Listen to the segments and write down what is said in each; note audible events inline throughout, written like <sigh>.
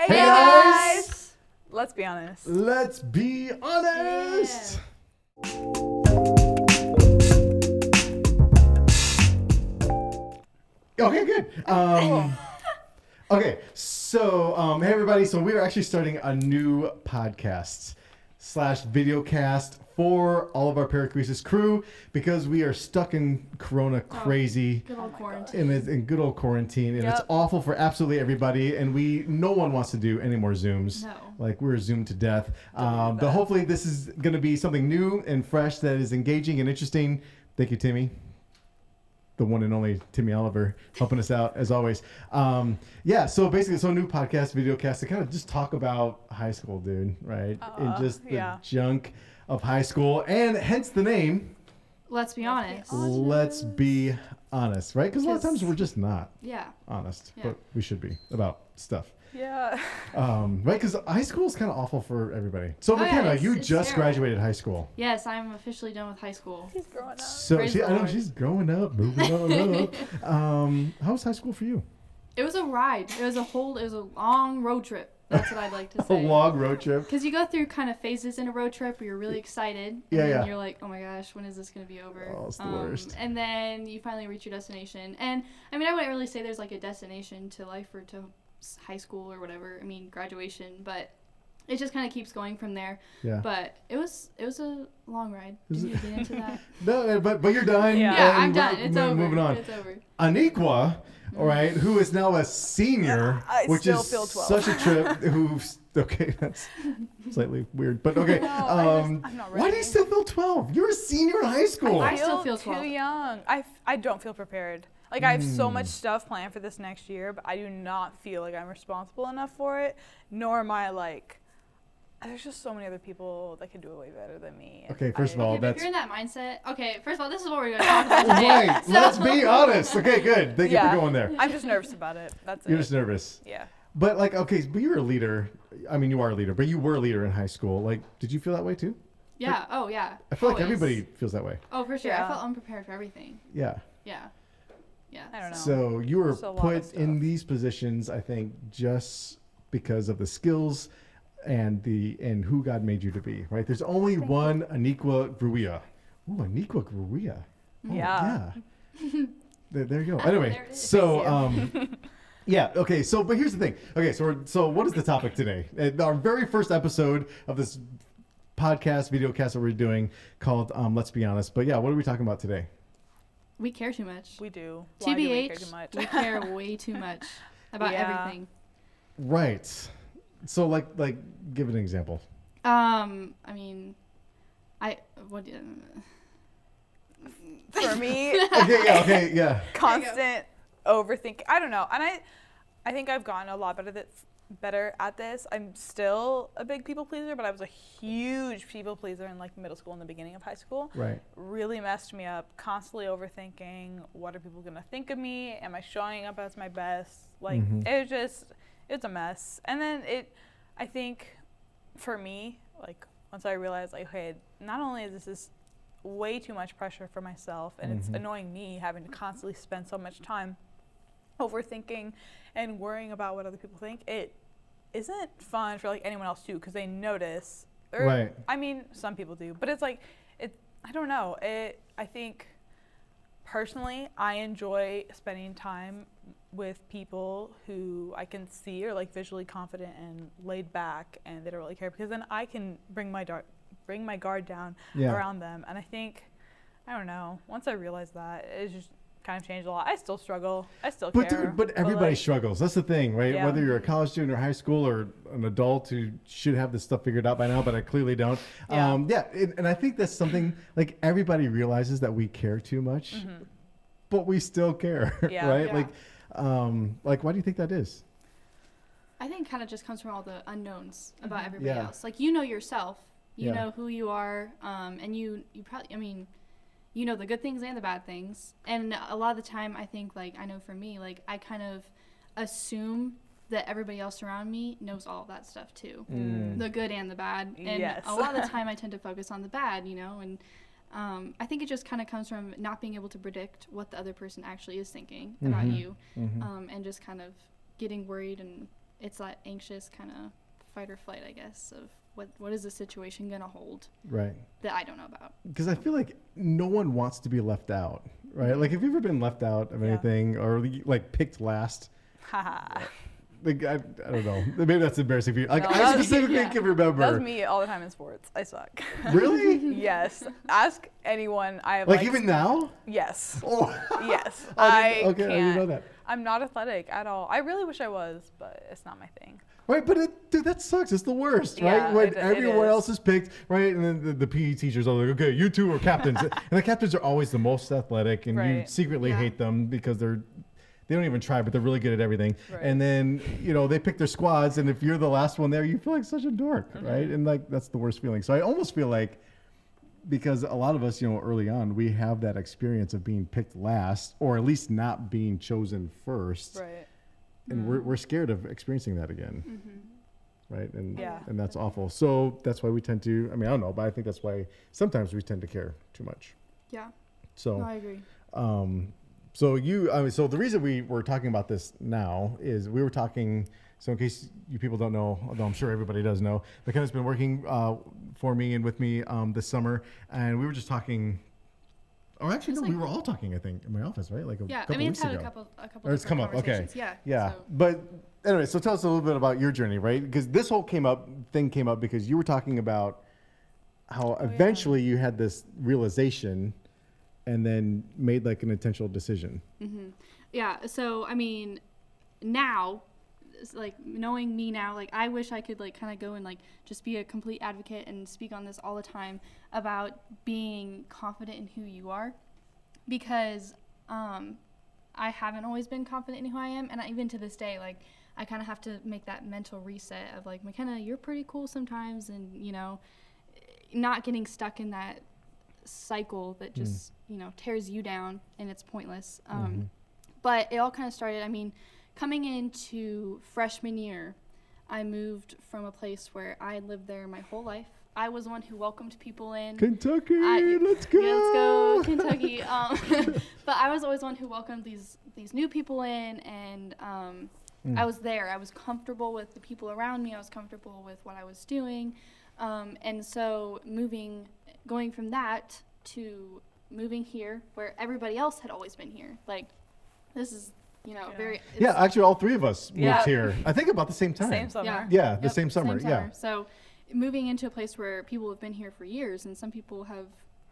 Hey, Hey, guys. guys. Let's be honest. Let's be honest. Okay, good. <laughs> Um, okay, so um, hey everybody. So we are actually starting a new podcast slash video cast for all of our Perichoresis crew because we are stuck in Corona crazy. Good old quarantine. in, in good old quarantine, and it's Yep. awful for absolutely everybody. And we, no one wants to do any more Zooms. No. Like we're zoomed to death. Um, but hopefully, this is going to be something new and fresh that is engaging and interesting. Thank you, Timmy, the one and only Timmy Oliver, helping us out as always. Um, yeah. So basically, so new podcast, video cast to kind of just talk about high school, dude. Right? and Uh, just the yeah. junk of high school, and hence the name. Let's be honest. Let's be honest, right? Because a lot of times we're just not Yeah. honest, Yeah. but we should be about stuff. Yeah. <laughs> Um, right? Because high school is kind of awful for everybody. So, Oh, yeah, McKenna, it's- you it's just terrible. graduated high school. Yes, I'm officially done with high school. She's growing up. So, Praise she, I know she's growing up, moving on up. <laughs> Um, how was high school for you? It was a ride. It was a whole. It was a long road trip. That's what I'd like to <laughs> say. A long road trip. Because you go through kind of phases in a road trip where you're really excited. And Yeah, then yeah. you're like, oh my gosh, when is this going to be over? Um, Oh, it's the worst. And then you finally reach your destination. And I mean, I wouldn't really say there's like a destination to life or to s- high school or whatever. I mean, graduation. But it just kind of keeps going from there. Yeah. But it was it was a long ride. Did you get into that? <laughs> No, but but you're done. Yeah. yeah, I'm done. It's mo- over. Moving on. It's over. Aniqua, all right, who is now a senior, <laughs> I which still is feel 12. such a trip. <laughs> Who's okay? That's slightly weird, but okay. No, I just- um, I'm not why do you still feel 12? You're a senior in high school. I still feel too 12. young. I, f- I don't feel prepared. Like I have so Hmm. much stuff planned for this next year, but I do not feel like I'm responsible enough for it. Nor am I like. There's just so many other people that can do it way better than me. Okay, first of all, Okay, but if you're in that mindset, okay. First of all, this is what we're going to talk <laughs> about today. right. So- Let's be honest. Okay, good. Thank you for going there. I'm just nervous about it. That's it. You're it. just nervous. yeah. But like, okay, but you're a leader. I mean, you are a leader, but you were a leader in high school. Like, did you feel that way too? Yeah. Oh, yeah. I feel like everybody feels that way. Oh, for sure. Yeah. I felt unprepared for everything. Yeah. Yeah. Yeah. I don't know. So you were Just a lot of put in stuff. these positions, I think, just because of the skills and the and who God made you to be. Right? There's only one Aniqua Gruia. Ooh, Aniqua Gruia. Oh, Yeah. yeah. <laughs> there, there you go. Anyway, there it is. so um, <laughs> yeah. Okay. So, but here's the thing. Okay. So, we're, so what is the topic today? Uh, Our very first episode of this podcast, video cast that we're doing called um, "Let's Be Honest." But yeah, what are we talking about today? We care too much. We do. Why do we care too TBH, much? we care way too much <laughs> about Yeah. everything. Right. So, like, like, give an example. Um, I mean, I what? do- for me, <laughs> <laughs> Okay. Yeah. Okay. Yeah. constant overthinking. I don't know, and I, I think I've gotten a lot better that better at this. I'm still a big people pleaser, but I was a huge people pleaser in like middle school and the beginning of high school. Right. Really messed me up. Constantly overthinking. What are people gonna think of me? Am I showing up as my best? Like Mhm. it was just, it's a mess. And then it, I think, for me, like once I realized like, okay, not only is this is way too much pressure for myself, and it's Mhm. annoying me having to constantly spend so much time overthinking and worrying about what other people think. It isn't fun for like anyone else too because they notice. Or, Right. I mean, some people do, but it's like it. I don't know. It. I think personally, I enjoy spending time with people who I can see are like visually confident and laid back, and they don't really care because then I can bring my dar- bring my guard down Yeah. around them. And I think, I don't know. Once I realized that, it's just kind of changed a lot. I still struggle. I still But care. dude, but everybody like, struggles. That's the thing, right? Yeah. Whether you're a college student or high school or an adult who should have this stuff figured out by now, but I clearly don't. Yeah. Um, yeah, and, and I think that's something like everybody realizes that we care too much, but we still care, Mm-hmm. <laughs> Yeah. right? Yeah. Like, um, like why do you think that is? I think kind of just comes from all the unknowns about everybody Yeah. else. Like you know yourself, you Yeah. know who you are, um, and you you probably I mean, you know the good things and the bad things. And a lot of the time, I think like I know for me, like I kind of assume that everybody else around me knows all of that stuff too, Mm. the good and the bad. And Yes. a lot of the <laughs> time, I tend to focus on the bad, you know, and. Um, I think it just kind of comes from not being able to predict what the other person actually is thinking about Mhm. you, Mhm. um, and just kind of getting worried and it's that anxious kind of fight or flight, I guess, of what what is the situation gonna hold Right. that I don't know about. Because I feel like no one wants to be left out, right? Like, have you ever been left out of Yeah. anything or like picked last? Haha. <laughs> Like, I, I don't know. Maybe that's embarrassing for you. Like, No, I that was- specifically yeah. can remember. That's me all the time in sports. I suck. <laughs> Really? yes. Ask anyone. I have like, like, even now? Yes. <laughs> Oh. Yes. I oh, I didn't- okay, I didn't can't. know that. I'm not athletic at all. I really wish I was, but it's not my thing. Right, but it, dude, that sucks. It's the worst, right? Yeah, when it- it everyone is. else is picked, right? And then the, the PE teachers are like, okay, you two are captains. <laughs> and the captains are always the most athletic, and you secretly Yeah. hate them because they're they don't even try, but they're really good at everything. Right. And then you know they pick their squads, and if you're the last one there, you feel like such a dork, Mm-hmm. right? And like that's the worst feeling. So I almost feel like because a lot of us, you know, early on, we have that experience of being picked last, or at least not being chosen first, Right. And we're we're scared of experiencing that again Mm-hmm. right? And Yeah. and that's awful. So that's why we tend to. I mean, I don't know, but I think that's why sometimes we tend to care too much. Yeah, no, So, I agree. um, so you, I mean, so the reason we were talking about this now is we were talking. So in case you people don't know, although I'm sure everybody does know, McKenna's been working uh, for me and with me um, this summer, and we were just talking. Or actually, no, It's we were all talking. I think in my office, right? Like a Yeah, couple I mean, weeks it's had ago. a couple, a couple. Or it's come up, okay. Yeah. Yeah, so- but anyway, so tell us a little bit about your journey, right? Because this whole came up thing came up because you were talking about how yeah. eventually you had this realization, and then made like an intentional decision. hmm Yeah. So I mean, now, like knowing me now, like I wish I could like kind of go and like just be a complete advocate and speak on this all the time about being confident in who you are, because um, I haven't always been confident in who I am, and I, even to this day, like I kind of have to make that mental reset of like McKenna, you're pretty cool sometimes, and you know, not getting stuck in that cycle that just you know tears you down and it's pointless. Um, But it all kind of started. I mean, coming into freshman year, I moved from a place where I had lived there my whole life. I was one who welcomed people in. Kentucky, I- let's go. Yeah, let's go Kentucky. <laughs> Um, <laughs> but I was always one who welcomed these these new people in, and um, Mm. I was there. I was comfortable with the people around me. I was comfortable with what I was doing, um, and so moving, going from that to moving here, where everybody else had always been here. Like, this is you know Yeah. very Yeah, actually, all three of us moved Yeah. here. I think about the same time. Same summer. Yeah. Yeah, the Yep, same summer. Yeah. So moving into a place where people have been here for years and some people have,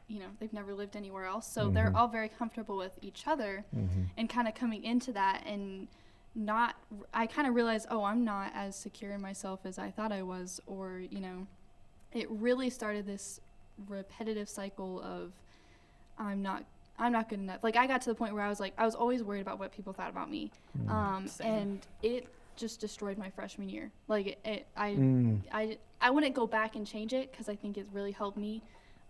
you know, they've never lived anywhere else. So they're Mhm. all very comfortable with each other hmm and kind of coming into that and not I kind of realized, "Oh, I'm not as secure in myself as I thought I was." Or, you know, it really started this repetitive cycle of I'm not I'm not good enough. Like I got to the point where I was like I was always worried about what people thought about me. Mm. Um, and it just destroyed my freshman year. Like it, it I Mm. I, I wouldn't go back and change it because I think it really helped me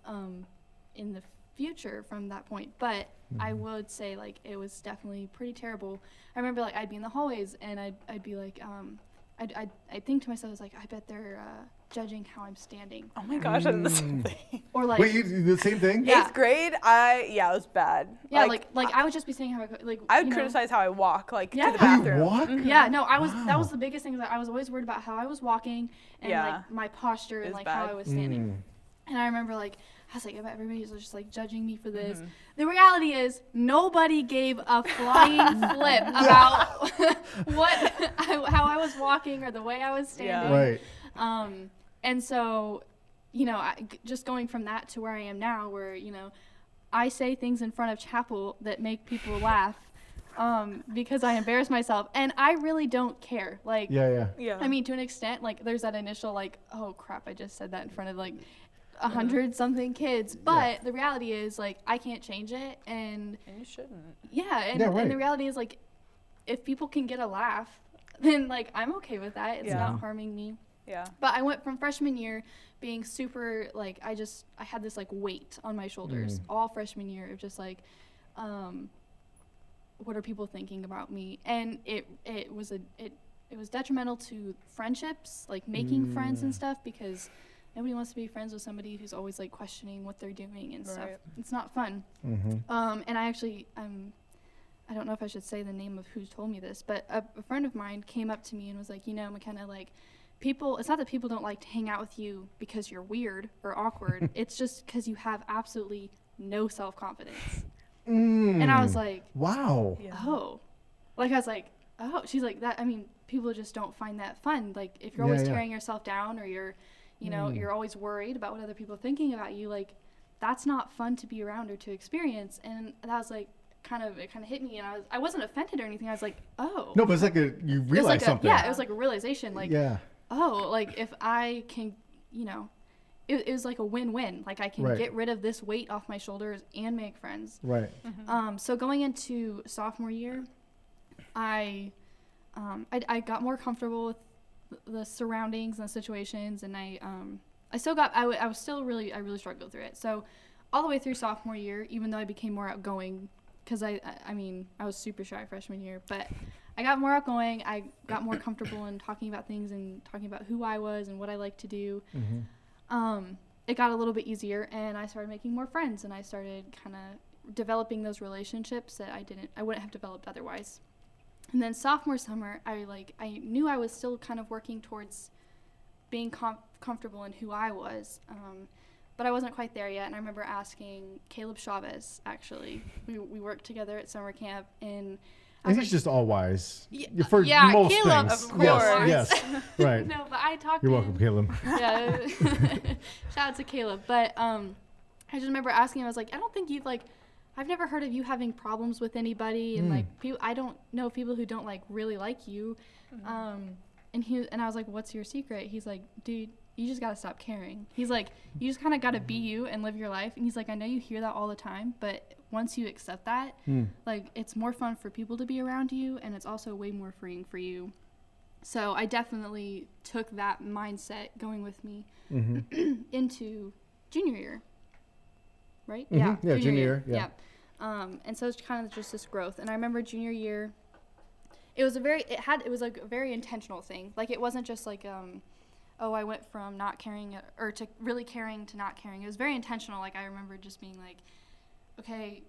um, in the future from that point. But I Mhm. would say like it was definitely pretty terrible. I remember like I'd be in the hallways and I'd, I'd be like, um, I'd, I'd, I'd think to myself, I was like, I bet they're uh, judging how I'm standing. Oh my gosh, I did the same Mm. thing. Or like, Wait, you did the same thing? Yeah. Eighth grade, I yeah, it was bad. yeah, like, like I would just be saying how I, like, I would you know, criticize how I walk, like Yeah. to the bathroom. How you bathroom. walk? Mhm. Yeah, no, I was. That was the biggest thing. That I was always worried about how I was walking and Yeah. like my posture and It's like how. I was standing. Mm. And I remember like I was like, I bet everybody's just like judging me for this. Mhm. The reality is nobody gave a flying <laughs> flip <laughs> about <laughs> what I, how I was walking or the way I was standing. Right. Um, and so, you know, I, g- just going from that to where I am now, where you know, I say things in front of chapel that make people laugh. Um, because I embarrass myself, and I really don't care. Like, Yeah, yeah. Yeah. I mean, to an extent, like there's that initial like, oh crap, I just said that in front of like a hundred something kids. But the reality is like I can't change it, and and you shouldn't. yeah, and, Yeah, and the reality is like if people can get a laugh, then like I'm okay with that. It's Yeah. not harming me. Yeah. But I went from freshman year being super like I just I had this like weight on my shoulders Mm. all freshman year of just like um what are people thinking about me and it it was a it it was detrimental to friendships like making friends and Mm. stuff because nobody wants to be friends with somebody who's always like questioning what they're doing and stuff it's not fun Mm-hmm. um and I actually um I don't know if I should say the name of who told me this, but a, a friend of mine came up to me and was like, you know, McKenna, like, people, it's not that people don't like to hang out with you because you're weird or awkward. <laughs> it's just because you have absolutely no self confidence. And I was Mm. like, wow. Oh, like I was like, oh, she's like that. I mean, people just don't find that fun. Like if you're Yeah, always yeah. tearing yourself down or you're, you know, Mm. you're always worried about what other people are thinking about you, like that's not fun to be around or to experience. And that was like kind of it kind of hit me, and I was I wasn't offended or anything. I was like, oh, No, but it's like a you realize like a- something. yeah, it was like a realization, like yeah. Oh, like if I can, you know. It, it was like a win-win. Like I can Right. get rid of this weight off my shoulders and make friends. Right. Um, so going into sophomore year, I, um, I, I got more comfortable with the surroundings and the situations, and I, um, I still got, I, w- I was still really, I really struggled through it. So all the way through sophomore year, even though I became more outgoing, because I, I, I mean, I was super shy freshman year, but I got more outgoing. I got more comfortable in talking about things and talking about who I was and what I like to do Mm-hmm. um, it got a little bit easier and I started making more friends and I started kind of developing those relationships that I didn't I wouldn't have developed otherwise. And then sophomore summer, I like I knew I was still kind of working towards being com- comfortable in who I was. Um, but I wasn't quite there yet, and I remember asking Caleb Chavez. Actually, we, we worked together at summer camp, and And was he's just all wise. Yeah, Yeah, For yeah, most Caleb, things. of Yes, course. Yes. <laughs> Right. no, but I talked. You're to welcome, him- Caleb. yeah. <laughs> <laughs> Shout out to Caleb. But um, I just remember asking him. I was like, I don't think you've like, I've never heard of you having problems with anybody, and Mm. like, people, I don't know people who don't like really like you. Um, and he and I was like, what's your secret? He's like, dude. You just gotta stop caring. He's like, you just kind of gotta be you and live your life. And he's like, I know you hear that all the time, but once you accept that, Mm. like it's more fun for people to be around you and it's also way more freeing for you so i definitely took that mindset going with me Mm-hmm. <clears throat> into junior year right Mhm. Yeah, junior year, yeah. um, and so it's kind of just this growth and i remember junior year it was a very it had it was like a very intentional thing like it wasn't just like um oh i went from not caring or to really caring to not caring. It was very intentional. Like i remember just being like okay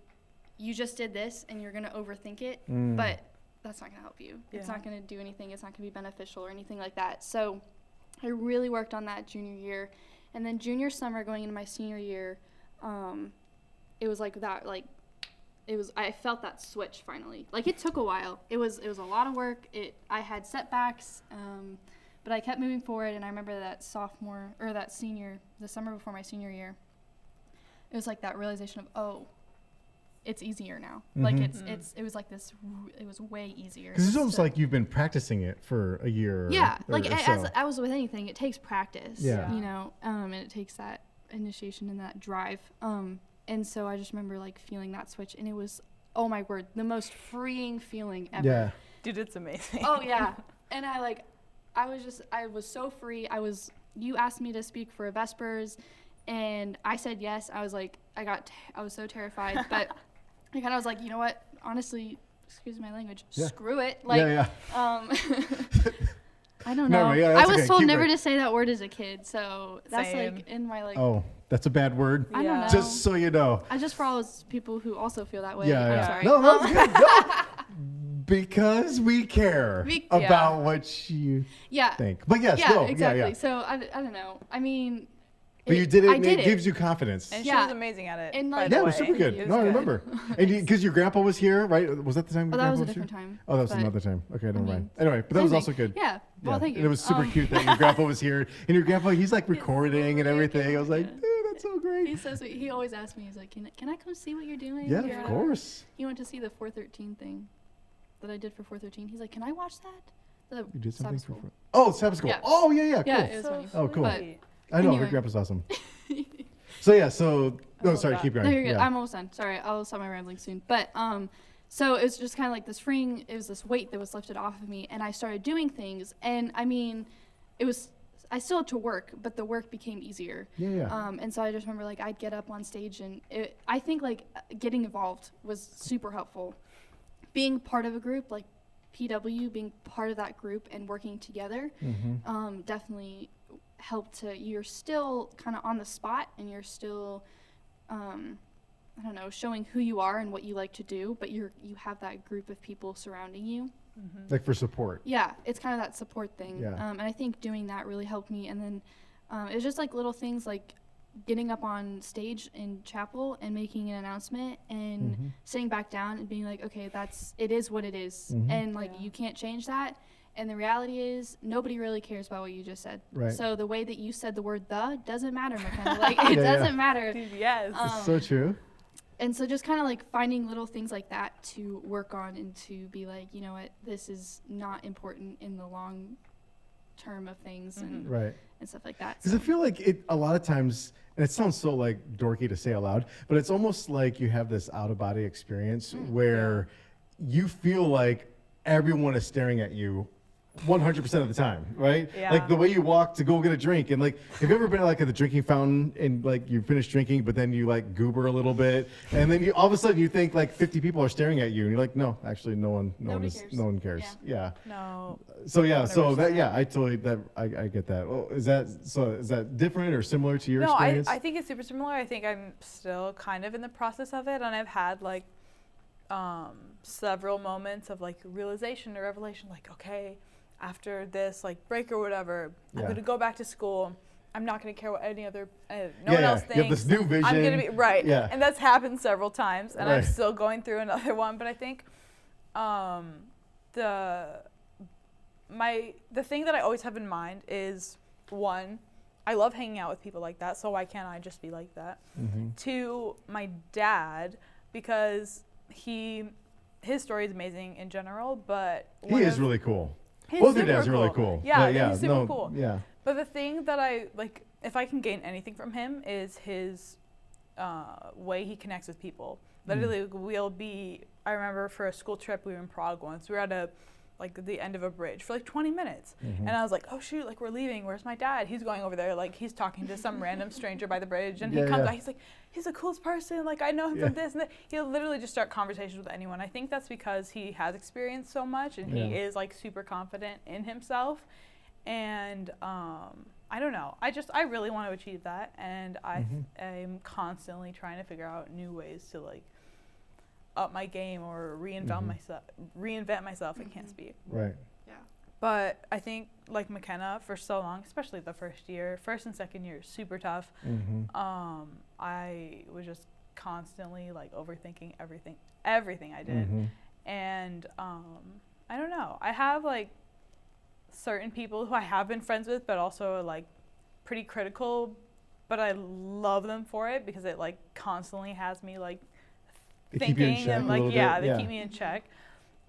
you just did this and you're gonna overthink it Mm. but that's not gonna help you. It's not gonna do anything. It's not gonna be beneficial or anything like that. So i really worked on that junior year. And then junior summer going into my senior year um, it was like that like it was i felt that switch finally. Like it took a while. It was it was a lot of work. It i had setbacks um, but i kept moving forward and i remember that sophomore or that senior the summer before my senior year it was like that realization of oh it's easier now like Mhm. it's Mm. it's it was like this it was way easier Because it's almost So- like you've been practicing it for a year. yeah or- like or a- as so. i was with anything it takes practice Yeah. you know um, and it takes that initiation and that drive um, and so i just remember like feeling that switch and it was oh my word the most freeing feeling ever Yeah. Dude, it's amazing. oh yeah <laughs> and i like i was just i was so free i was you asked me to speak for vespers and i said yes i was like i got t- i was so terrified <laughs> but i kind of was like you know what honestly excuse my language Yeah. screw it like yeah, um <laughs> I don't know. no, yeah, I was okay. told Keep never going. to say that word as a kid, so that's Same. like in my like. Oh, that's a bad word. I don't know. Just so you know. I just for all those people who also feel that way. Yeah, I'm yeah. sorry. No, no, Um, good. No. <laughs> Because we care We- about what you yeah. think. But yes, yeah, no, exactly. yeah, yeah. So I, I don't know. I mean, But you did it, I and did it, gives you confidence. And Yeah. she was amazing at it. And, by like- the yeah, it was super good. Was no, I remember. and because your grandpa was here, right? Was that the time? Oh, your that was grandpa a here? different time. Oh, that was but- another time. Okay, never mean, mind. Anyway, but that same was also good. Yeah. Well, Yeah. thank you. And it was super Um, cute that your grandpa was here, and your grandpa he's like <laughs> recording and everything. I was like, dude, that's so great. He's so sweet. He always asks me. He's like, "Can I, can I come see what you're doing?" yeah, or of whatever?" course. He went to see the 413 thing that I did for 413. He's like, "Can I watch that?" The You did something for. school. Oh, Sabbath school. Yeah. Oh yeah, yeah, cool. Yeah, it was funny. Oh, cool. sweet. I know her Anyway. grandpa's awesome. <laughs> So yeah, so love sorry, that. keep going. No, you're good. Yeah. I'm almost done. Sorry, I'll stop my rambling soon. But um, so it was just kind of like this freeing. It was this weight that was lifted off of me, and I started doing things. And I mean, it was I still had to work, but the work became easier. yeah, yeah. Um, and so I just remember like I'd get up on stage, and it, I think like getting involved was super helpful. Being part of a group like PW, being part of that group and working together, mm-hmm. um, definitely helped to you're still kind of on the spot and you're still um, I don't know, showing who you are and what you like to do, but you're you have that group of people surrounding you. Mm-hmm. Like for support. Yeah, it's kind of that support thing. Yeah. Um, and I think doing that really helped me. And then um, it was just like little things like getting up on stage in chapel and making an announcement and Mhm. sitting back down and being like, okay, that's it is what it is. Mhm. and like Yeah. you can't change that. And the reality is, nobody really cares about what you just said. Right. So the way that you said the word "the" doesn't matter, McKenna. <laughs> Like it Yeah, yeah. doesn't matter. Dude, yes. Um, It's so true. and so just kind of like finding little things like that to work on and to be like you know what this is not important in the long term of things and, Right. And stuff like that Because I feel like it a lot of times, and it sounds so like dorky to say aloud, but it's almost like you have this out of body experience Mm, where you feel like everyone is staring at you 100% of the time, right? Yeah. Like the way you walk to go get a drink. And like, have you ever been like at the drinking fountain and like you finish drinking, but then you like goober a little bit, and then you all of a sudden you think like 50 people are staring at you, and you're like, no, actually, no one, no one is, cares. no one cares. Yeah. no. So yeah, so that yeah, I totally that I, I get that. Well, is that so? Is that different or similar to your no, I. I think it's super similar. I think I'm still kind of in the process of it, and I've had like um, several moments of like realization or revelation. Like, okay, after this like break or whatever, I'm gonna go back to school. I'm not gonna care what any other uh, no yeah, one yeah. else thinks. You have this new vision. I'm gonna be right. Yeah. And that's happened several times, and I'm still going through <laughs> another one. But I think um, the my the thing that I always have in mind is one, I love hanging out with people like that. So why can't I just be like that? Mhm. To my dad because he his story is amazing in general, but He is of- really cool. He's Both your dads are really cool. Yeah, yeah, he's super no, cool. Yeah. But the thing that I like, if I can gain anything from him, is his uh, way he connects with people. Mm. Literally, we'll be. I remember for a school trip, we were in Prague once. We were at a like the end of a bridge for like 20 minutes, Mhm. and I was like, "Oh shoot! Like we're leaving. Where's my dad? He's going over there. Like he's talking to some random stranger by the bridge, and Yeah, he comes yeah. out. He's like, he's the coolest person. Like I know him Yeah. from this and that. He'll literally just start conversations with anyone. I think that's because he has experienced so much, and he is like super confident in himself and um, I don't know. I just I really want to achieve that, and I Mhm. am constantly trying to figure out new ways to like up my game or reinvent Mhm. myself. Reinvent myself. I can't speak, Right. yeah but I think like McKenna for so long, especially the first year, first and second year, super tough. Mm-hmm. Um, I was just constantly like overthinking everything, everything I did Mm-hmm. and um, I don't know. I have like certain people who I have been friends with, but also like pretty critical. But I love them for it because it like constantly has me like They keep you in thinking check and like yeah, bit, they yeah. keep me in check. <laughs>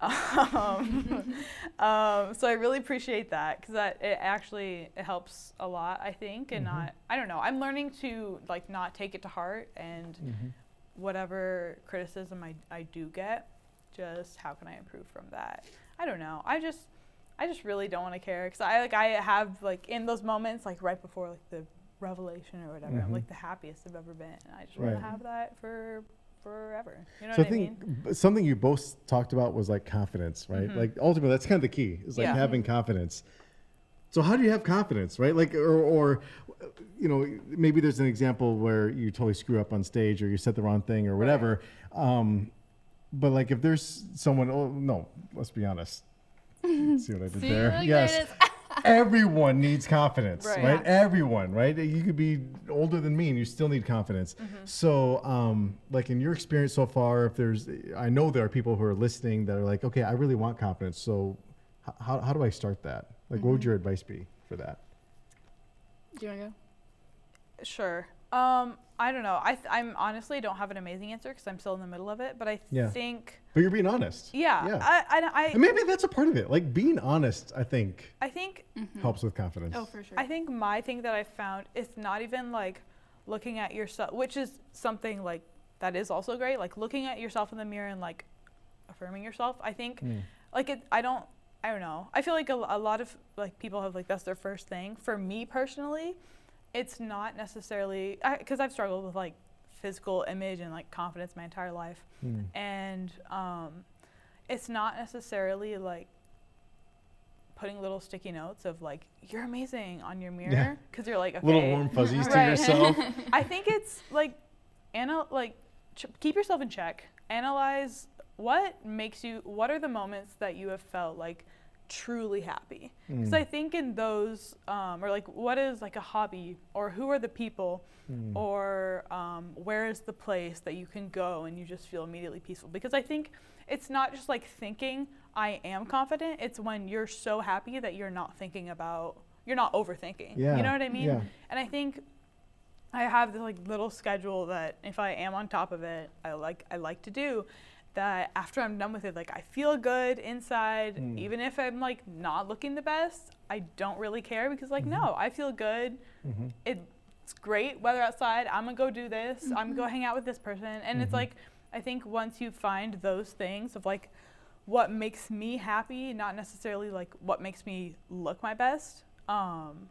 Um, <laughs> um, so I really appreciate that because that it actually it helps a lot. I think, and Mhm. not I don't know. I'm learning to like not take it to heart and Mm-hmm. whatever criticism I, I do get, just how can I improve from that? I don't know. I just I just really don't want to care because I like I have like in those moments like right before like the revelation or whatever, Mhm. I'm like the happiest I've ever been, and I just want to have that for forever. You know So I I mean? think something you both talked about was like confidence, right? Mhm. Like ultimately, that's kind of the key. Is like Yeah. having confidence. So how do you have confidence, right? Like, or, or, you know, maybe there's an example where you totally screw up on stage, or you said the wrong thing, or whatever. Um, but like, if there's someone, oh no, let's be honest. <laughs> See what I did there? look, there it yes. Everyone needs confidence, Right. right? Yeah. Everyone, right? You could be older than me and you still need confidence. Mm-hmm. So, um, like in your experience so far, if there's, I know there are people who are listening that are like, okay, I really want confidence. So, h- how, how do I start that? Like, what would Mhm. your advice be for that? do you want to go Sure. Um, I don't know. I th- I'm honestly don't have an amazing answer because I'm still in the middle of it. But I Yeah. think But you're being honest. yeah, Yeah. I, I, I, And maybe that's a part of it. Like being honest, I think I think Mhm. helps with confidence. oh for sure I think my thing that I found is not even like looking at yourself, which is something like that is also great. Like looking at yourself in the mirror and like affirming yourself. I think Mm. like it. I don't. I don't know. I feel like a, a lot of like people have like that's their first thing. For me personally, it's not necessarily because I've struggled with like physical image and like confidence my entire life Mm. and um, it's not necessarily like putting little sticky notes of like you're amazing on your mirror because you're like okay. Little warm fuzzies to <laughs> yourself. <laughs> I think it's like Anna like ch- keep yourself in check. Analyze what makes you. What are the moments that you have felt like truly happy? Because Mm. I think in those, um, or like, what is like a hobby, or who are the people, Mm. or um, where is the place that you can go and you just feel immediately peaceful? Because I think it's not just like thinking I am confident. It's when you're so happy that you're not thinking about, you're not overthinking. Yeah. You know what I mean? Yeah. And I think I have this like little schedule that if I am on top of it, I like I like to do. That after I'm done with it, like I feel good inside, Mm. even if I'm like not looking the best. I don't really care because like Mhm. no, I feel good. Mm-hmm. It's great weather outside. I'm gonna go do this. I'm gonna go hang out with this person, and it's Mhm. like I think once you find those things of like what makes me happy, not necessarily like what makes me look my best. Um,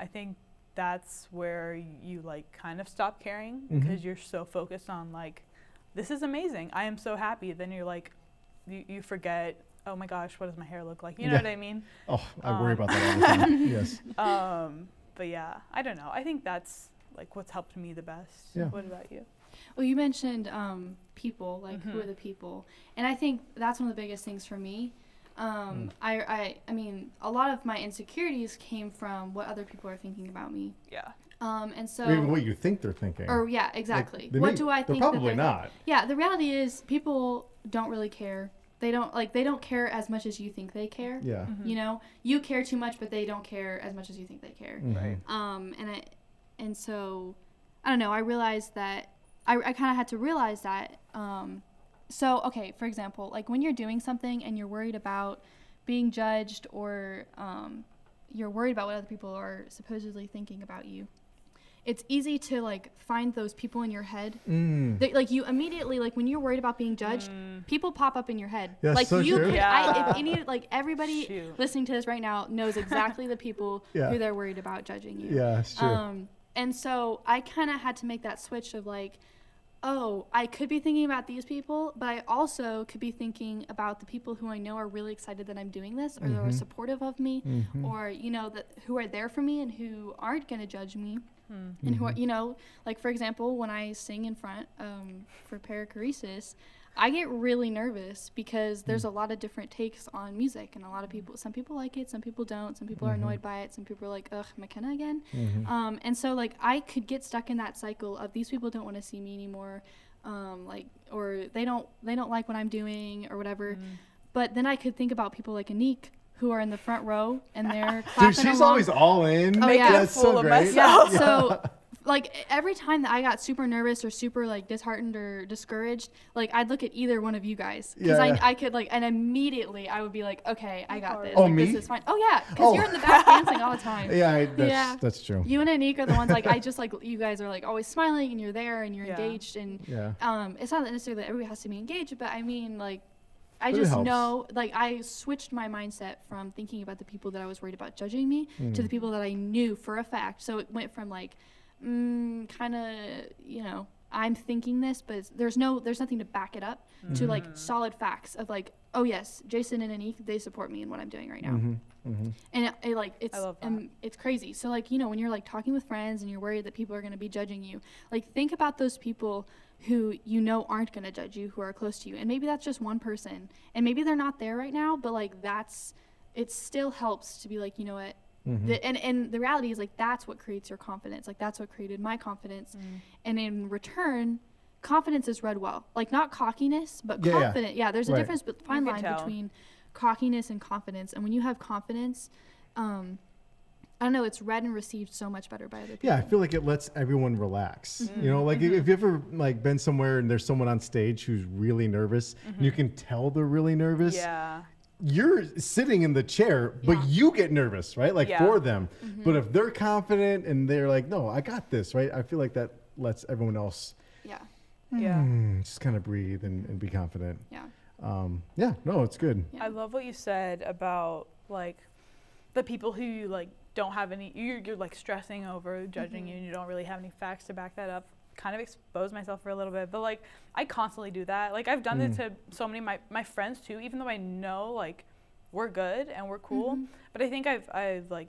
I think that's where you like kind of stop caring Mhm. because you're so focused on like this is amazing. I am so happy. Then you're like you, you forget. Oh my gosh, what does my hair look like? You know Yeah. what I mean? Oh, I worry Um, about that all the time. yes. <laughs> Um, but yeah, I don't know. I think that's like what's helped me the best. Yeah. What about you? Well, you mentioned um, people, like who are Mhm. the people, and I think that's one of the biggest things for me. Um, Mm. I, I, I mean, a lot of my insecurities came from what other people are thinking about me, Yeah. Um, and so, even what you think they're thinking. or yeah, exactly. they what may- do I They're think? that probably they're not. Yeah, the reality is people don't really care. They don't like they don't care as much as you think they care. Yeah. Mhm. You know, you care too much, but they don't care as much as you think they care. Mhm. Um, and I, and so, I don't know. I realized that I, I kind of had to realize that. Um, so okay, for example, like when you're doing something and you're worried about being judged or um, you're worried about what other people are supposedly thinking about you. It's easy to like find those people in your head. Mm. That, like you immediately like when you're worried about being judged, Mm, people pop up in your head. That's like so you true. could, I, if any like everybody <laughs> Shoot. listening to this right now knows exactly the people <laughs> Yeah. who they're worried about judging you. Yeah, it's true. Um, and so I kind of had to make that switch of like, oh, I could be thinking about these people, but I also could be thinking about the people who I know are really excited that I'm doing this, or they're Mhm. supportive of me, Mhm. or you know that who are there for me and who aren't going to judge me, Hmm. and who are Mhm. you know like for example when I sing in front um, for perichoresis. I get really nervous because there's Mm. a lot of different takes on music, and a lot of people. Some people like it, some people don't. Some people are Mhm. annoyed by it. Some people are like, "Ugh, McKenna again." Mhm. Um, and so like I could get stuck in that cycle of these people don't want to see me anymore, um, like or they don't they don't like what I'm doing or whatever. Mm. But then I could think about people like Anik who are in the front row and they're clapping Dude, she's along. always all in. Oh, yeah. That's Fool so of great. myself. yeah. So <laughs> like every time that I got super nervous or super like disheartened or discouraged, like I'd look at either one of you guys because Yeah, I, yeah. I could like and immediately I would be like, okay, I got this. Oh, like, me? This is fine. Oh yeah, because Oh. you're in the back <laughs> dancing all the time. Yeah, I, that's, Yeah. that's true. You and Anik are the ones like I just like <laughs> you guys are like always smiling and you're there and you're Yeah. engaged and Yeah. um it's not necessarily that everybody has to be engaged, but I mean like I But just helps. know like I switched my mindset from thinking about the people that I was worried about judging me to Mm. the people that I knew for a fact. So it went from like mm, kind of you know I'm thinking this, but there's no there's nothing to back it up to like Mhm. solid facts of like oh yes Jason and Anik they support me in what I'm doing right now Mhm. Mhm. and it, it, like it's I love that. um, it's crazy so like you know when you're like talking with friends and you're worried that people are going to be judging you like think about those people who you know aren't going to judge you who are close to you and maybe that's just one person and maybe they're not there right now but like that's it still helps to be like you know what Mhm. the, and and the reality is like that's what creates your confidence like that's what created my confidence Mm. and in return confidence is read well like not cockiness but Yeah, yeah. confident yeah, there's a Right. difference but fine line tell. between cockiness and confidence and when you have confidence um i don't know it's read and received so much better by other people Yeah, I feel like it lets everyone relax. You know, like if- Mhm. if you ever like been somewhere and there's someone on stage who's really nervous, and you can tell they're really nervous. Yeah. You're sitting in the chair, but Yeah. you get nervous, right? Like Yeah. for them. Mm-hmm. But if they're confident and they're like, "No, I got this," right? I feel like that lets everyone else yeah Yeah. mm, just kind of breathe and, and be confident. yeah Um, yeah, no, it's good. yeah I love what you said about like the people who you like don't have any you're, you're like stressing over judging Mhm. you and you don't really have any facts to back that up kind of expose myself for a little bit but like i constantly do that like i've done it Mm. to so many my, my friends too even though i know like we're good and we're cool Mhm. but i think i've i've like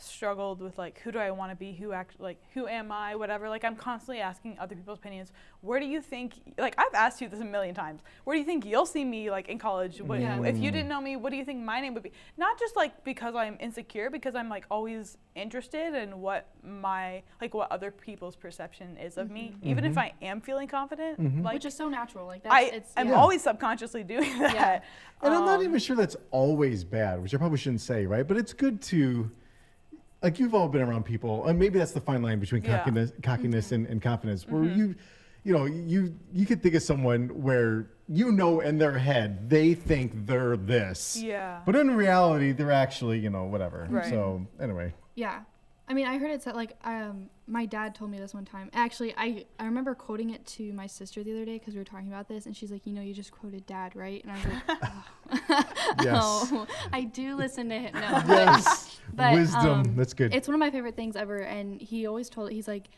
struggled with like who do I want to be, who act like who am I, whatever. Like I'm constantly asking other people's opinions. Where do you think? Like I've asked you this a million times. Where do you think you'll see me like in college? What, Yeah. If you didn't know me, what do you think my name would be? Not just like because I'm insecure, because I'm like always interested in what my like what other people's perception is of me. Even if Mhm. I am feeling confident, Mhm. like Which is so natural. Like that's I it's am yeah. always subconsciously doing that. And I'm not Um, even sure that's always bad, which I probably shouldn't say, right? But it's good to, like, you've all been around people, and maybe that's the fine line between Yeah. cockiness, cockiness and, and confidence, where Mhm. you, you know, you you could think of someone where you know in their head they think they're this, Yeah. but in reality they're actually, you know, whatever. Right. So anyway, Yeah. I mean, I heard it said like um, my dad told me this one time. Actually, I I remember quoting it to my sister the other day because we were talking about this, and she's like, "You know, you just quoted dad, right?" And I was like, <laughs> oh. <laughs> Yes. "Oh, I do listen to him." No, yes, but, wisdom. um, that's good. it's one of my favorite things ever. And he always told he's like,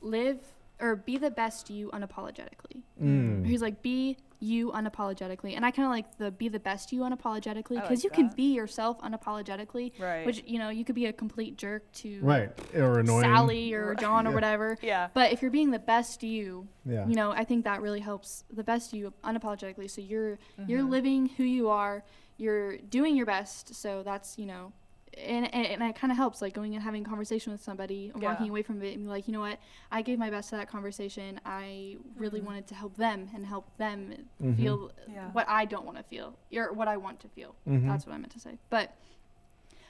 "Live or be the best you unapologetically." Mm. He's like, "Be you unapologetically," and I kind of like the "be the best you unapologetically" because like you can be yourself unapologetically. Right. Which you know you could be a complete jerk to Right, or annoying. Sally or Right. <laughs> John or Yeah. whatever. yeah. But if you're being the best you, Yeah. you know, I think that really helps the best you unapologetically. So you're you're Mhm. living who you are, you're doing your best. So that's you know, and and, and it kind of helps like going and having a conversation with somebody, and walking away from it, and be like, you know what, I gave my best to that conversation. I really Mhm. wanted to help them and help them Mhm. feel Yeah. what I don't want to feel or what I want to feel. Mhm. That's what I meant to say. But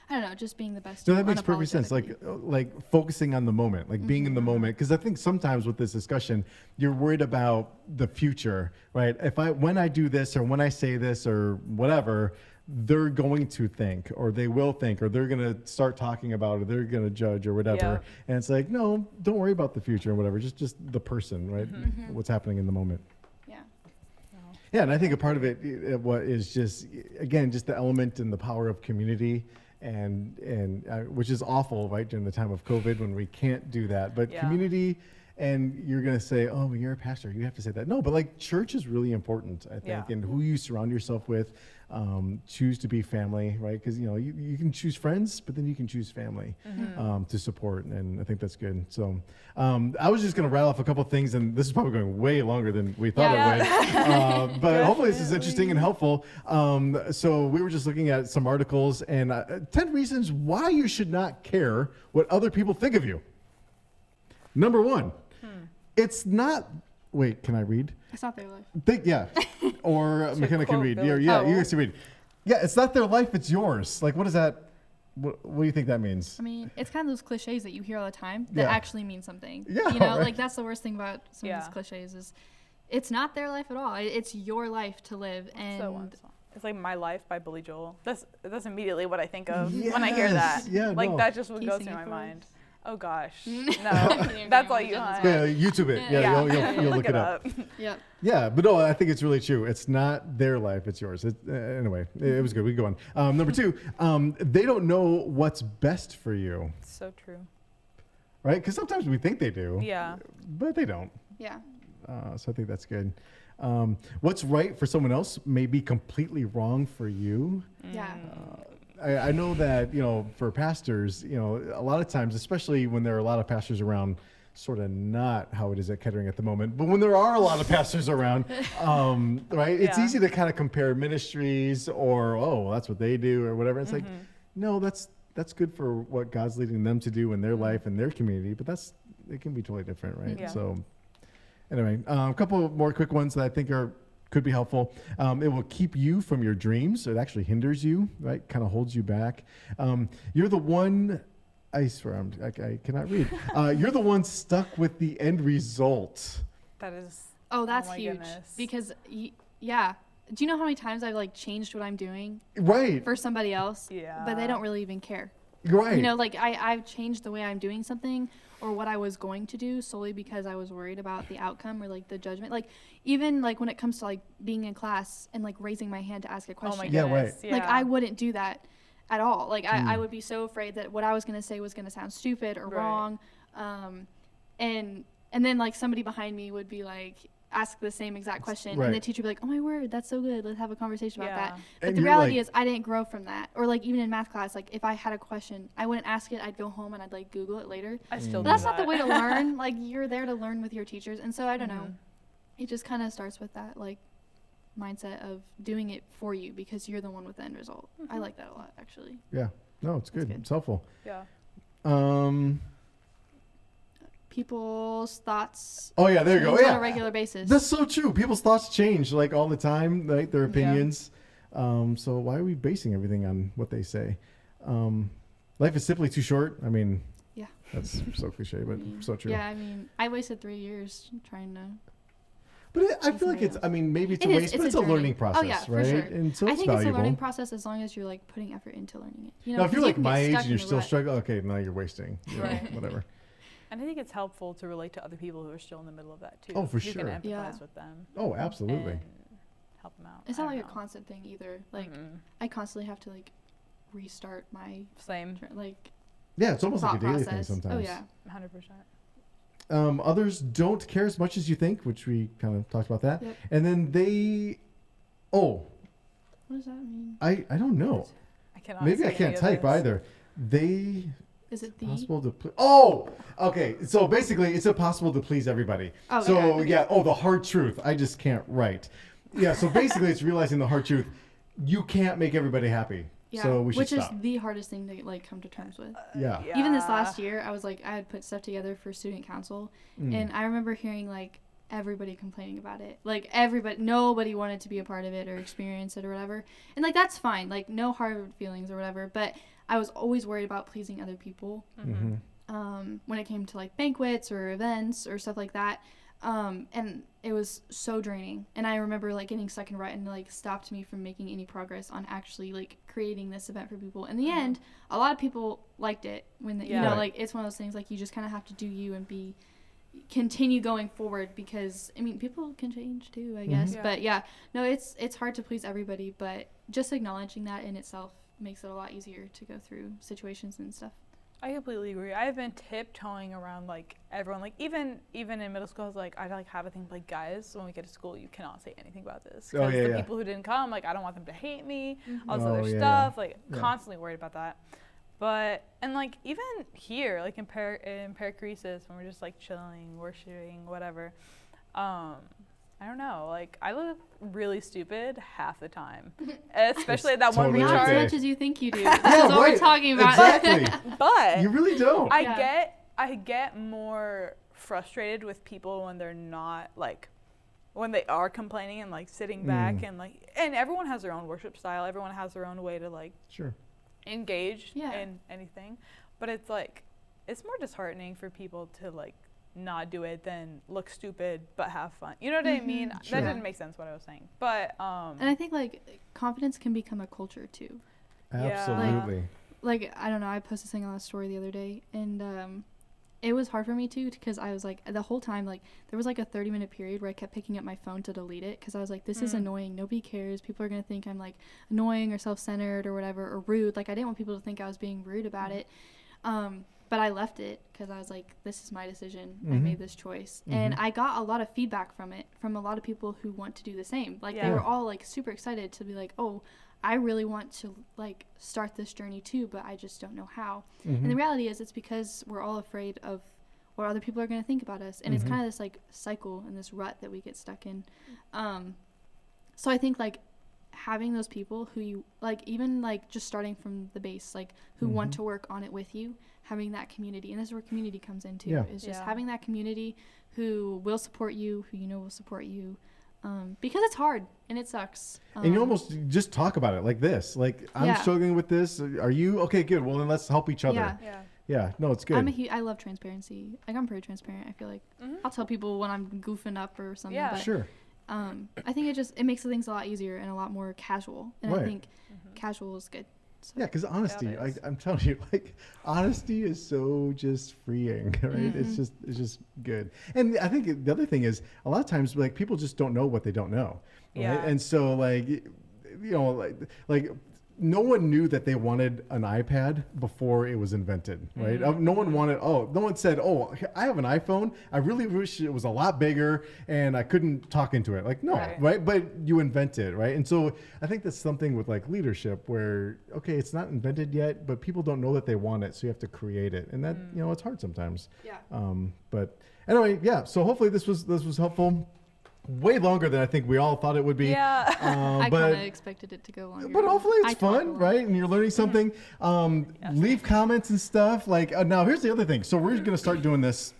I don't know, just being the best. No, that makes perfect sense. Like, uh, like focusing on the moment, like being in the Mhm. moment. Because I think sometimes with this discussion, you're worried about the future, right? If I, when I do this, or when I say this, or whatever, they're going to think, or they will think, or they're gonna start talking about, it, they're gonna judge, or whatever. Yeah. And it's like, no, don't worry about the future or whatever. Just, just the person, right? Mhm. What's happening in the moment. yeah. Yeah, and I think a part of it, what is just again just the element and the power of community, and and uh, which is awful, right during the time of COVID when we can't do that. But Yeah. community, and you're gonna say, oh, you're a pastor, you have to say that. No, but like church is really important, I think, Yeah. and who you surround yourself with. Um, choose to be family, right? Because you know you, you can choose friends, but then you can choose family Mhm. um, to support, and I think that's good. So um, I was just going to rattle off a couple of things, and this is probably going way longer than we thought Yeah. it would. uh, <laughs> but hopefully this is interesting and helpful. Um, so we were just looking at some articles and uh, 10 reasons why you should not care what other people think of you. Number one, Hmm. it's not. Wait, can I read? It's not their life. Think, yeah. <laughs> Or To McKenna can quote read. Billy Yeah, yeah, you Joel. guys can read. Yeah, it's not their life, it's yours. Like, what is that? What, what do you think that means? I mean, it's kind of those cliches that you hear all the time that Yeah. actually mean something. <laughs> Yeah, You know, right. like that's the worst thing about some of Yeah. these cliches is it's not their life at all. It- It's your life to live. And so one song. It's like "My Life" by Billy Joel. That's that's immediately what I think of when I hear that. Yes, yeah, like no. that just would Can you go sing through it my for us? mind. Oh gosh, <laughs> no, that's even all you <laughs> this want. Yeah, YouTube it. Yeah, Yeah. You'll, you'll, you'll look, it up. yep. Yeah, but no, I think it's really true. It's not their life; it's yours. It, uh, anyway, it, it was good. We can go on. Um, number two, um, they don't know what's best for you, So true. right? Because sometimes we think they do, Yeah. but they don't. Yeah. Uh, so I think that's good. Um, what's right for someone else may be completely wrong for you. Yeah. Mm. I, I know that you know for pastors, you know, a lot of times, especially when there are a lot of pastors around, sort of not how it is at Kettering at the moment, but when there are a lot of pastors around, <laughs> um, right? It's Yeah. easy to kind of compare ministries or oh, that's what they do or whatever. It's like, Mhm. no, that's that's good for what God's leading them to do in their Mhm. life and their community, but that's it can be totally different, right? Yeah. So, anyway, um, a couple more quick ones that I think are could be helpful. Um, it will keep you from your dreams. It actually hinders you, right? Kind of holds you back. Um, you're the one. I swear, I'm, I, I cannot read. <laughs> Uh, you're the one stuck with the end result. That is. Oh, that's my huge. goodness. Because, y- yeah. Do you know how many times I've like changed what I'm doing Right. for somebody else? Yeah. But they don't really even care. Right. You know, like I, I've changed the way I'm doing something or what I was going to do solely because I was worried about the outcome or like the judgment. Like even like when it comes to like being in class and like raising my hand to ask a question. Oh my question. Yeah, right. goodness. Yeah. Like I wouldn't do that at all. Like I, I Mm. would be so afraid that what I was gonna say was gonna sound stupid or Right. wrong. Um, and and then like somebody behind me would be like ask the same exact question, Right. and the teacher would be like, "Oh my word, that's so good. Let's have a conversation about that." But And the reality like- is, I didn't grow from that. Or like even in math class, like if I had a question, I wouldn't ask it. I'd go home and I'd like Google it later. I still. But do that's not the way to <laughs> learn. like you're there to learn with your teachers, and so I don't know. Mhm. It just kind of starts with that like mindset of doing it for you because you're the one with the end result. I Mhm. like that a lot, actually. Yeah. No, it's good. good. It's helpful. Yeah. Um. People's thoughts. Oh yeah, there you go. change on Yeah, a regular basis. that's so true. People's thoughts change like all the time, like their Yeah. opinions. Um. So why are we basing everything on what they say? Um. Life is simply too short. I mean. Yeah. That's so cliche, but so true. Yeah, I mean, I wasted three years trying to. But it, I feel like it's. I mean, maybe it's It a is, waste, it's but a it's a, learning Oh, process, yeah, for right? sure. And so I think it's a learning process as long as you're like putting effort into learning it. You know, now, if you're like my age and you're still rut. struggling, okay, now you're wasting. you know, Right. <laughs> Whatever. And I think it's helpful to relate to other people who are still in the middle of that too. Oh, for you sure. can empathize Yeah. with them. Oh, absolutely. And help them out. It's not don't like a constant thing either. Like Mm-mm. I constantly have to like restart my Same. tr- like Yeah, it's almost like a daily process. thing sometimes. Oh yeah. Hundred percent. Um, others don't care as much as you think, which we kind of talked about that. Yep. And then they, oh, What does that mean? I I don't know. I cannot. Maybe I can't type this. either. They Is it the? possible to ple- oh okay so basically it's impossible to please everybody Oh, so okay. yeah oh the hard truth i just can't write yeah so basically it's realizing the hard truth you can't make everybody happy Yeah. so we should Which stop is the hardest thing to like come to terms with. yeah, Even this last year, I was like, I had put stuff together for student council, Mm. and I remember hearing like everybody complaining about it. Like everybody, nobody wanted to be a part of it or experience it or whatever. And like that's fine. Like no hard feelings or whatever. But I was always worried about pleasing other people. Mhm. um, when it came to like banquets or events or stuff like that. Um, and it was so draining. And I remember like getting stuck in rut and like stopped me from making any progress on actually like creating this event for people. In the Mhm. end, a lot of people liked it when the, you know Right. like it's one of those things like you just kind of have to do you and be continue going forward because I mean people can change too I guess Yeah. but yeah no it's it's hard to please everybody but just acknowledging that in itself makes it a lot easier to go through situations and stuff I completely agree. I have been tiptoeing around like everyone, like even even in middle school, I was like, I like have a thing like guys. When we get to school, you cannot say anything about this Oh, because yeah, the yeah. people who didn't come, like I don't want them to hate me. All this Oh, other yeah, yeah. stuff, like Yeah. constantly worried about that. But and like even here, like in par- in perichoresis, when we're just like chilling, worshiping, whatever. Um, I don't know. Like I look really stupid half the time, <laughs> especially at that one totally Not okay. as much as you think you do. <laughs> Yeah, That's what right. we're talking about. exactly <laughs> But you really don't I Yeah. get I get more frustrated with people when they're not like when they are complaining and like sitting back Mm. and like and everyone has their own worship style. Everyone has their own way to like sure engage Yeah. in anything. But it's like it's more disheartening for people to like not do it than look stupid but have fun. You know what I Mhm. mean? Sure. That didn't make sense what I was saying. But um and I think like confidence can become a culture too. Yeah. absolutely Like I don't know, I posted something on a story the other day, and um, it was hard for me too because I was like the whole time like there was like a 30 minute period where I kept picking up my phone to delete it because I was like this is Mm. annoying. Nobody cares. People are gonna think I'm like annoying or self centered or whatever or rude. Like I didn't want people to think I was being rude about Mhm. it. Um, but I left it because I was like, this is my decision. I Mhm. made this choice. And Mhm. I got a lot of feedback from it from a lot of people who want to do the same. Like they were all like super excited to be like, oh, I really want to like start this journey too, but I just don't know how. And the Mhm. reality is, it's because we're all afraid of what other people are going to think about us, and it's Mhm. kind of this like cycle and this rut that we get stuck in. Um, so I think like having those people who you like, even like just starting from the base, like who want Mhm. to work on it with you, having that community, and this is where community comes into. Yeah. Is just Yeah. having that community who will support you, who you know will support you. Um, because it's hard and it sucks. and you Um, almost just talk about it like this like i'm Yeah. struggling with this are you okay good well then let's help each other Yeah. yeah. yeah no it's good I'm a hu- I love transparency. Like I'm pretty transparent. I feel like Mhm. I'll tell people when I'm goofing up or something. Yeah. But sure um, I think it just it makes things a lot easier and a lot more casual. And I Right. think Mhm. casual is good. So, Yeah, because honesty, it I, is. I'm telling you, <laughs> like honesty is so just freeing, <laughs> right? It's Mhm. just it's just good. And I think the other thing is a lot of times like people just don't know what they don't know, right? Yeah. And so like you know like like no one knew that they wanted an iPad before it was invented, right? Uh, No one wanted, oh, no one said, oh, I have an iPhone. I really wish it was a lot bigger and I couldn't talk into it. Like, no, Right. right? But you invent it, right? And so I think that's something with like leadership where, okay, it's not invented yet, but people don't know that they want it. So you have to create it. And that, you know, it's hard sometimes. Yeah. Um, but anyway, yeah. So hopefully this was, this was helpful. Way longer than I think we all thought it would be. Yeah. Um, <laughs> I kind of expected it to go longer. but hopefully it's I fun, right? And you're learning something. Um, Yes. Leave comments and stuff. Like uh, now, here's the other thing. So we're gonna start doing this,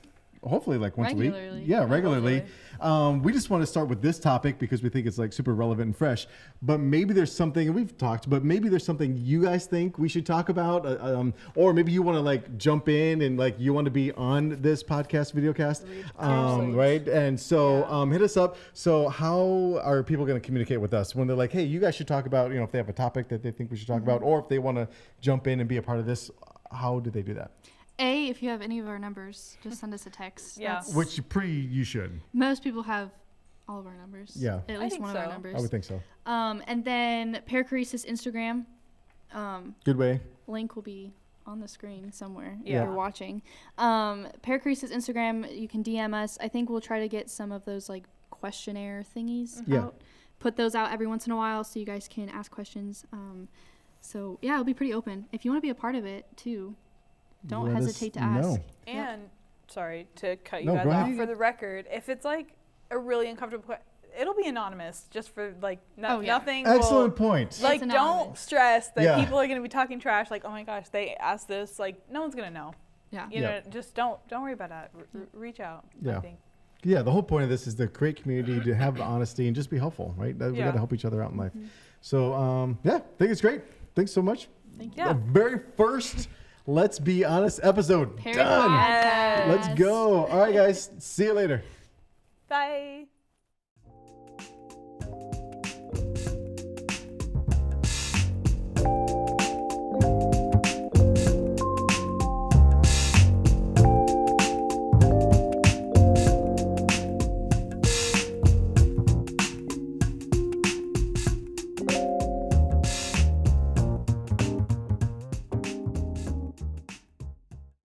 hopefully, like once a week. Yeah, regularly. Hopefully. Um, we just want to start with this topic because we think it's like super relevant and fresh. But maybe there's something, and we've talked, but maybe there's something you guys think we should talk about, uh, um, or maybe you want to like jump in and like you want to be on this podcast, videocast, um, right? And so um, hit us up. So how are people going to communicate with us when they're like, hey, you guys should talk about, you know, if they have a topic that they think we should talk about, or if they want to jump in and be a part of this, how do they do that? A, if you have any of our numbers, just send us a text. Yeah. That's- Which pre you should. most people have all of our numbers. Yeah. At least think one of our numbers. I would think so. Um, and then Perichoresis Instagram. Um, Good way. link will be on the screen somewhere Yeah. if you're watching. Um, Perichoresis Instagram, you can DM us. I think we'll try to get some of those like questionnaire thingies Yeah. out. Put those out every once in a while so you guys can ask questions. Um, so yeah, it'll be pretty open. If you want to be a part of it too, don't Let us hesitate to ask. know. And sorry to cut you No, guys go off for the record. If it's like a really uncomfortable, que- it'll be anonymous, just for like no, Oh, yeah. nothing. Excellent Will, point. like It's don't anonymous. stress that Yeah. people are gonna be talking trash. Like oh my gosh, they asked this. Like no one's gonna know. Yeah. You Yeah. know, just don't don't worry about that. R- r- reach out. Yeah. I think. Yeah, the whole point of this is to create community, to have honesty, and just be helpful, right? That- We Yeah. got to help each other out in life. So, um, yeah, I think it's great. Thanks so much. Thank you. The very first Let's Be Honest episode. Done. Let's go. All right, guys. See you later. Bye.